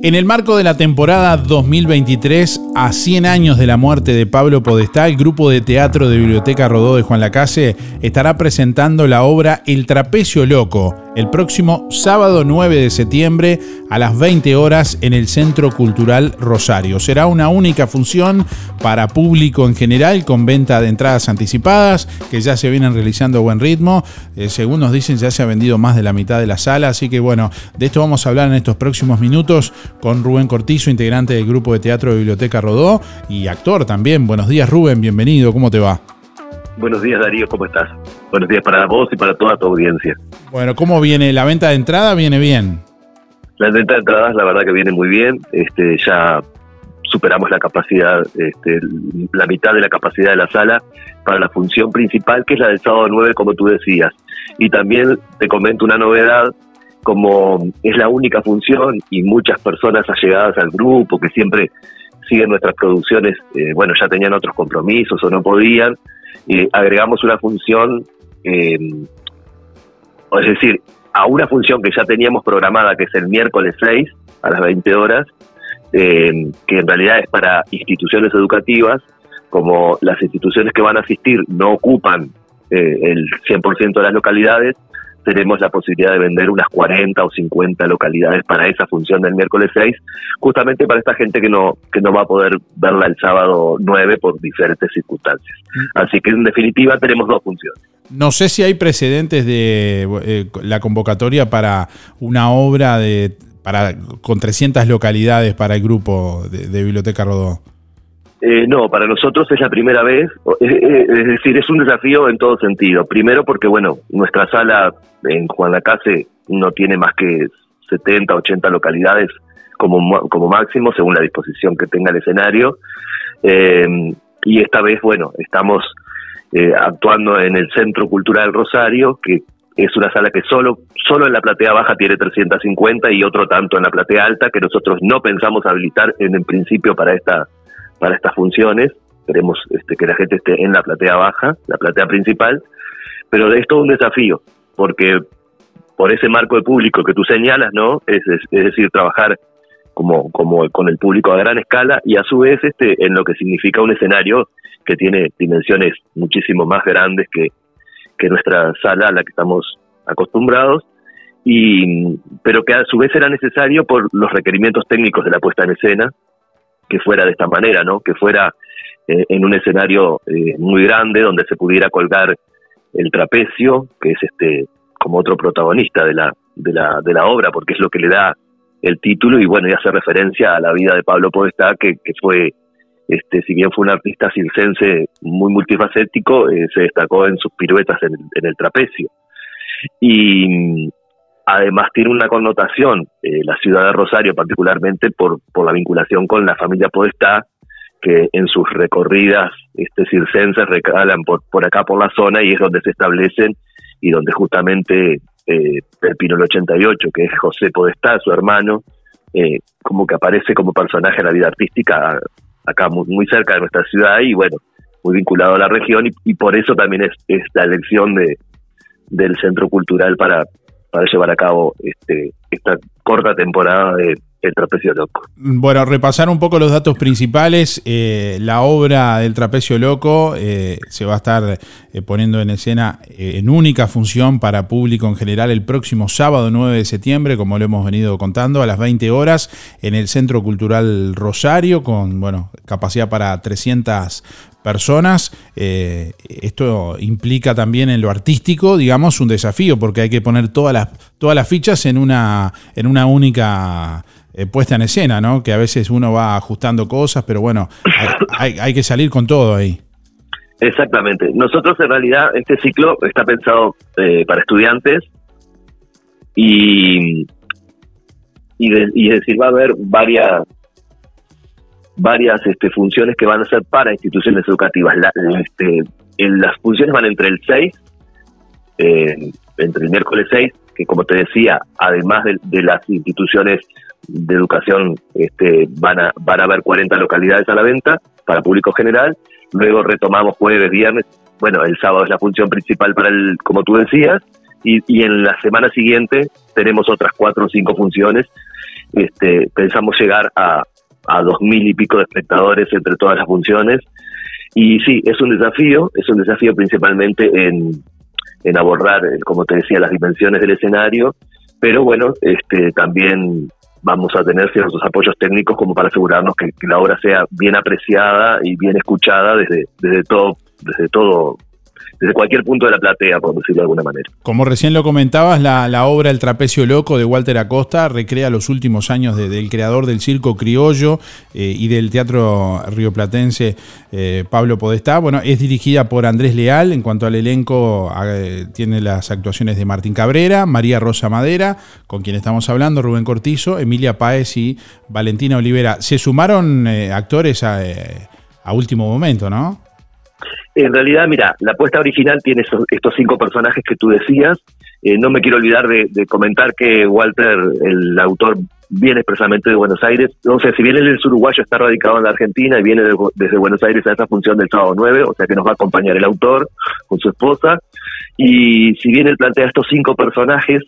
En el marco de la temporada 2023, a 100 años de la muerte de Pablo Podestá, el grupo de teatro de Biblioteca Rodó de Juan Lacase estará presentando la obra El Trapecio Loco el próximo sábado 9 de septiembre a las 20 horas en el Centro Cultural Rosario. Será una única función para público en general con venta de entradas anticipadas que ya se vienen realizando a buen ritmo. Eh, según nos dicen ya se ha vendido más de la mitad de la sala, así que bueno, de esto vamos a hablar en estos próximos minutos con Rubén Cortizo, integrante del grupo de teatro de Biblioteca Rodó y actor también. Buenos días Rubén, bienvenido, ¿cómo te va? Buenos días Darío, ¿cómo estás? Buenos días para vos y para toda tu audiencia. Bueno, ¿cómo viene la venta de entrada? ¿Viene bien? La venta de entradas la verdad que viene muy bien, este ya superamos la capacidad, este, la mitad de la capacidad de la sala para la función principal, que es la del sábado 9, como tú decías. Y también te comento una novedad, como es la única función y muchas personas allegadas al grupo que siempre siguen nuestras producciones, eh, bueno, ya tenían otros compromisos o no podían, eh, agregamos una función, eh, es decir, a una función que ya teníamos programada, que es el miércoles 6 a las 20 horas, que en realidad es para instituciones educativas, como las instituciones que van a asistir no ocupan el 100% de las localidades, tenemos la posibilidad de vender unas 40 o 50 localidades para esa función del miércoles 6, justamente para esta gente que no, que no va a poder verla el sábado 9 por diferentes circunstancias. Mm. Así que en definitiva tenemos dos funciones. No sé si hay precedentes de eh, la convocatoria para una obra de para con 300 localidades para el grupo de Biblioteca Rodó. Eh, no, para nosotros es la primera vez, es, decir, es un desafío en todo sentido. Primero porque, bueno, nuestra sala en Juan Lacase no tiene más que 70, 80 localidades como, como máximo, según la disposición que tenga el escenario. Eh, y esta vez, bueno, estamos eh, actuando en el Centro Cultural Rosario, que es una sala que solo, solo en la platea baja tiene 350 y otro tanto en la platea alta, que nosotros no pensamos habilitar en el principio para esta para estas funciones. Queremos este, que la gente esté en la platea baja, la platea principal, pero es todo un desafío, porque por ese marco de público que tú señalas, ¿no? Es, decir, trabajar como, como con el público a gran escala y a su vez este, en lo que significa un escenario que tiene dimensiones muchísimo más grandes que, que nuestra sala a la que estamos acostumbrados, y, pero que a su vez era necesario por los requerimientos técnicos de la puesta en escena, que fuera de esta manera, ¿no? Que fuera eh, en un escenario eh, muy grande donde se pudiera colgar el trapecio, que es este como otro protagonista de la, de la, de la obra, porque es lo que le da el título y bueno, y hace referencia a la vida de Pablo Podestá, que, que fue, este, si bien fue un artista circense muy multifacético, eh, se destacó en sus piruetas en, en el trapecio. Y, Además tiene una connotación, eh, la ciudad de Rosario particularmente por, por la vinculación con la familia Podestá, que en sus recorridas este, circenses recalan por, por acá por la zona y es donde se establecen y donde justamente eh, el Pinol 88, que es José Podestá, su hermano, eh, como que aparece como personaje en la vida artística acá muy, cerca de nuestra ciudad y bueno, muy vinculado a la región y, por eso también es, es la elección de, del centro cultural para, para llevar a cabo este, esta corta temporada de Trapecio Loco. Bueno, repasar un poco los datos principales. Eh, la obra del Trapecio Loco eh, se va a estar eh, poniendo en escena en única función para público en general el próximo sábado 9 de septiembre, como lo hemos venido contando, a las 20 horas en el Centro Cultural Rosario, con bueno, capacidad para 300 personas. Eh, esto implica también en lo artístico, digamos, un desafío, porque hay que poner todas las, todas las fichas en una, en una única eh, puesta en escena, ¿no? Que a veces uno va ajustando cosas, pero bueno, hay, hay, que salir con todo ahí. Exactamente. Nosotros en realidad este ciclo está pensado eh, para estudiantes y, y, y decir, va a haber varias varias este, funciones que van a ser para instituciones educativas. este, en las funciones van entre el 6, eh, entre el miércoles 6, que como te decía, además de, las instituciones de educación, este, van, a, van a haber 40 localidades a la venta para público general. Luego retomamos jueves, viernes. Bueno, el sábado es la función principal para el, como tú decías, y, y en la semana siguiente tenemos otras cuatro o cinco funciones. Este, pensamos llegar a, a dos mil y pico de espectadores entre todas las funciones. Y sí, es un desafío, es un desafío principalmente en, en abordar, eh, como te decía, las dimensiones del escenario, pero bueno, este, también vamos a tener ciertos apoyos técnicos como para asegurarnos que, la obra sea bien apreciada y bien escuchada desde, desde todo, desde todo desde cualquier punto de la platea, por decirlo de alguna manera. Como recién lo comentabas, la, obra El Trapecio Loco de Walter Acosta recrea los últimos años del creador del circo criollo eh, y del teatro rioplatense eh, Pablo Podestá. Bueno, es dirigida por Andrés Leal. En cuanto al elenco, eh, tiene las actuaciones de Martín Cabrera, María Rosa Madera, con quien estamos hablando, Rubén Cortizo, Emilia Páez y Valentina Olivera. Se sumaron actores a último momento, ¿no? En realidad, mira, la apuesta original tiene estos cinco personajes que tú decías. Eh, no me quiero olvidar de, comentar que Walter, el autor, viene expresamente de Buenos Aires. O sea, si bien él es uruguayo, está radicado en la Argentina y viene desde Buenos Aires a esa función del sábado 9, o sea que nos va a acompañar el autor con su esposa. Y si bien él plantea estos cinco personajes,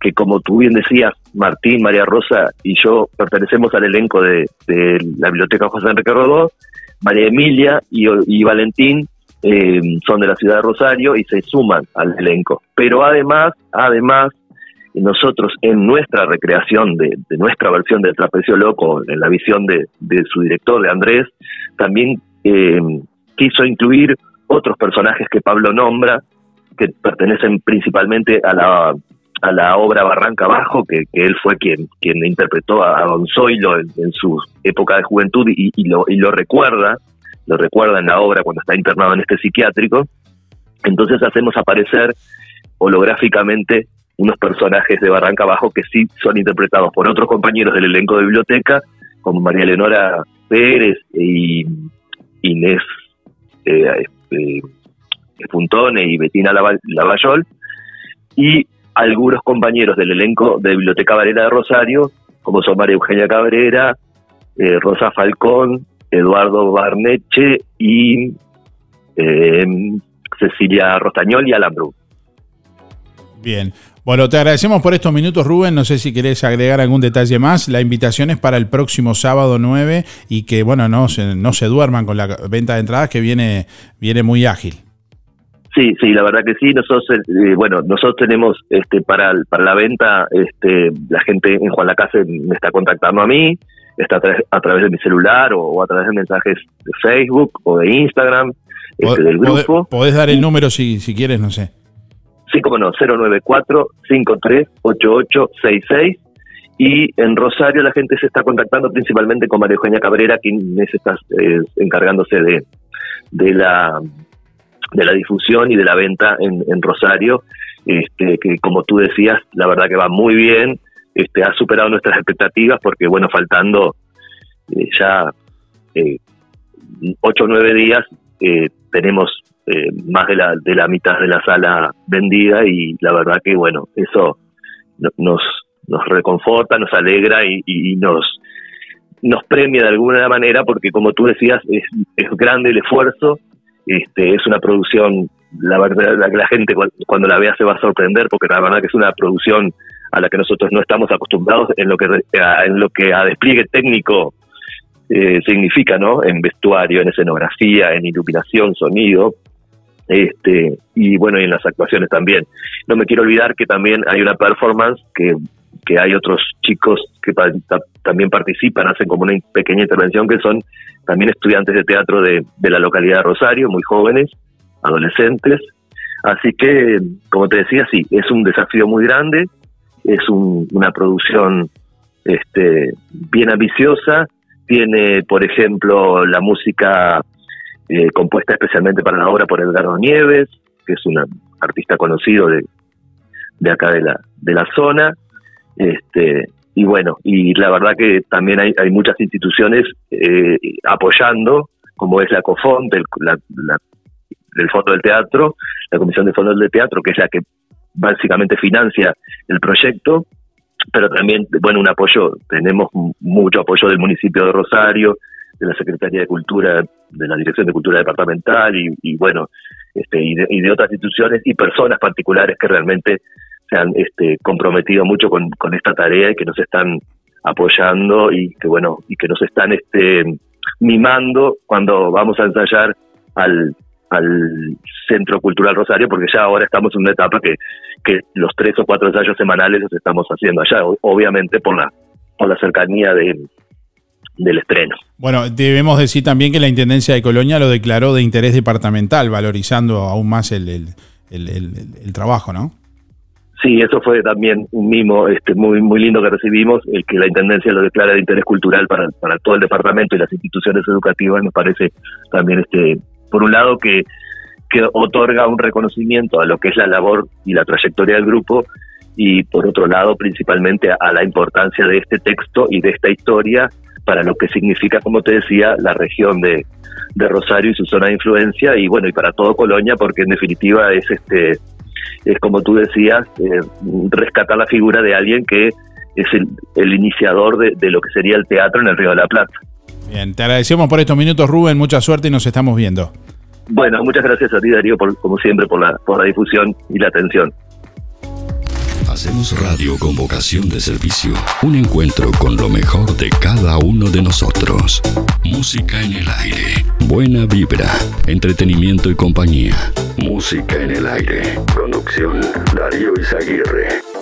que como tú bien decías, Martín, María Rosa y yo pertenecemos al elenco de, la Biblioteca José Enrique Rodó, María Emilia y Valentín eh, son de la ciudad de Rosario y se suman al elenco. Pero además, además, nosotros en nuestra recreación de, nuestra versión del Trapecio Loco, en la visión de, su director, de Andrés, también eh, quiso incluir otros personajes que Pablo nombra, que pertenecen principalmente a la, a la obra Barranca Abajo, que, él fue quien, quien interpretó a, Don Zoilo en, su época de juventud y, lo, y lo recuerda lo recuerda en la obra cuando está internado en este psiquiátrico. Entonces hacemos aparecer holográficamente unos personajes de Barranca Abajo que sí son interpretados por otros compañeros del elenco de biblioteca, como María Leonora Pérez y Inés eh, eh, y Betina Lavallol, y algunos compañeros del elenco de Biblioteca Varela de Rosario, como son María Eugenia Cabrera, eh, Rosa Falcón, Eduardo Barneche y eh, Cecilia Rostañol y Alan Bien. Bueno, te agradecemos por estos minutos, Rubén. No sé si querés agregar algún detalle más. La invitación es para el próximo sábado 9 y que, bueno, no se, no se duerman con la venta de entradas que viene, viene muy ágil. Sí, sí, la verdad que sí. Nosotros, eh, bueno, nosotros tenemos este, para, para la venta, este, la gente en Juan Lacase me está contactando a mí está a, través de mi celular o, a través de mensajes de Facebook o de Instagram este, del grupo. Podés dar el número si, si quieres, no sé. Sí, como no, 094-538866. Y en Rosario la gente se está contactando principalmente con María Eugenia Cabrera, quien está eh, encargándose de, de, la, de la difusión y de la venta en, en Rosario, este, que como tú decías, la verdad que va muy bien este, ha superado nuestras expectativas porque, bueno, faltando eh, ya eh, ocho o nueve días, eh, tenemos más de la, de la mitad de la sala vendida y la verdad que, bueno, eso nos, nos reconforta, nos alegra y, nos, nos premia de alguna manera porque, como tú decías, es, es grande el esfuerzo, este, es una producción, la verdad, la, la gente cuando la vea se va a sorprender porque la verdad que es una producción a la que nosotros no estamos acostumbrados en lo que a, en lo que a despliegue técnico eh, significa, ¿no? En vestuario, en escenografía, en iluminación, sonido, este y bueno, y en las actuaciones también. No me quiero olvidar que también hay una performance que que hay otros chicos que también participan, hacen como una pequeña intervención, que son también estudiantes de teatro de, de la localidad de Rosario, muy jóvenes, adolescentes. Así que, como te decía, sí, es un desafío muy grande, es una producción este, bien ambiciosa, tiene, por ejemplo, la música eh, compuesta especialmente para la obra por Edgardo Nieves, que es un artista conocido de, de acá de la, de la zona, este, y bueno, y la verdad que también hay, hay muchas instituciones eh, apoyando, como es la COFON, del, la, del Fondo del Teatro, la Comisión de Fondos del Teatro, que es la que básicamente financia el proyecto, pero también, bueno, un apoyo, tenemos mucho apoyo del municipio de Rosario, de la Secretaría de Cultura, de la Dirección de Cultura Departamental y, bueno, este, y de, otras instituciones y personas particulares que realmente se han este, comprometido mucho con, con esta tarea y que nos están apoyando y que bueno y que nos están este mimando cuando vamos a ensayar al, al Centro Cultural Rosario, porque ya ahora estamos en una etapa que, que los tres o cuatro ensayos semanales los estamos haciendo allá, obviamente por la, por la cercanía de, del estreno. Bueno, debemos decir también que la Intendencia de Colonia lo declaró de interés departamental, valorizando aún más el, el, el, el trabajo, ¿no? Sí, eso fue también un mimo este, muy muy lindo que recibimos, el que la Intendencia lo declara de interés cultural para, para todo el departamento y las instituciones educativas, nos parece también, este por un lado, que, otorga un reconocimiento a lo que es la labor y la trayectoria del grupo, y por otro lado, principalmente a la importancia de este texto y de esta historia para lo que significa, como te decía, la región de, de Rosario y su zona de influencia, y bueno, y para todo Colonia, porque en definitiva es este es como tú decías, eh, rescatar la figura de alguien que es el, iniciador de, lo que sería el teatro en el Río de la Plata. Bien, te agradecemos por estos minutos, Rubén, mucha suerte y nos estamos viendo. Bueno, muchas gracias a ti, Darío, por, como siempre, por la, por la difusión y la atención. Hacemos radio con vocación de servicio, un encuentro con lo mejor de cada uno de nosotros. Música en el aire, buena vibra, entretenimiento y compañía. Música en el aire, conducción Darío Izaguirre.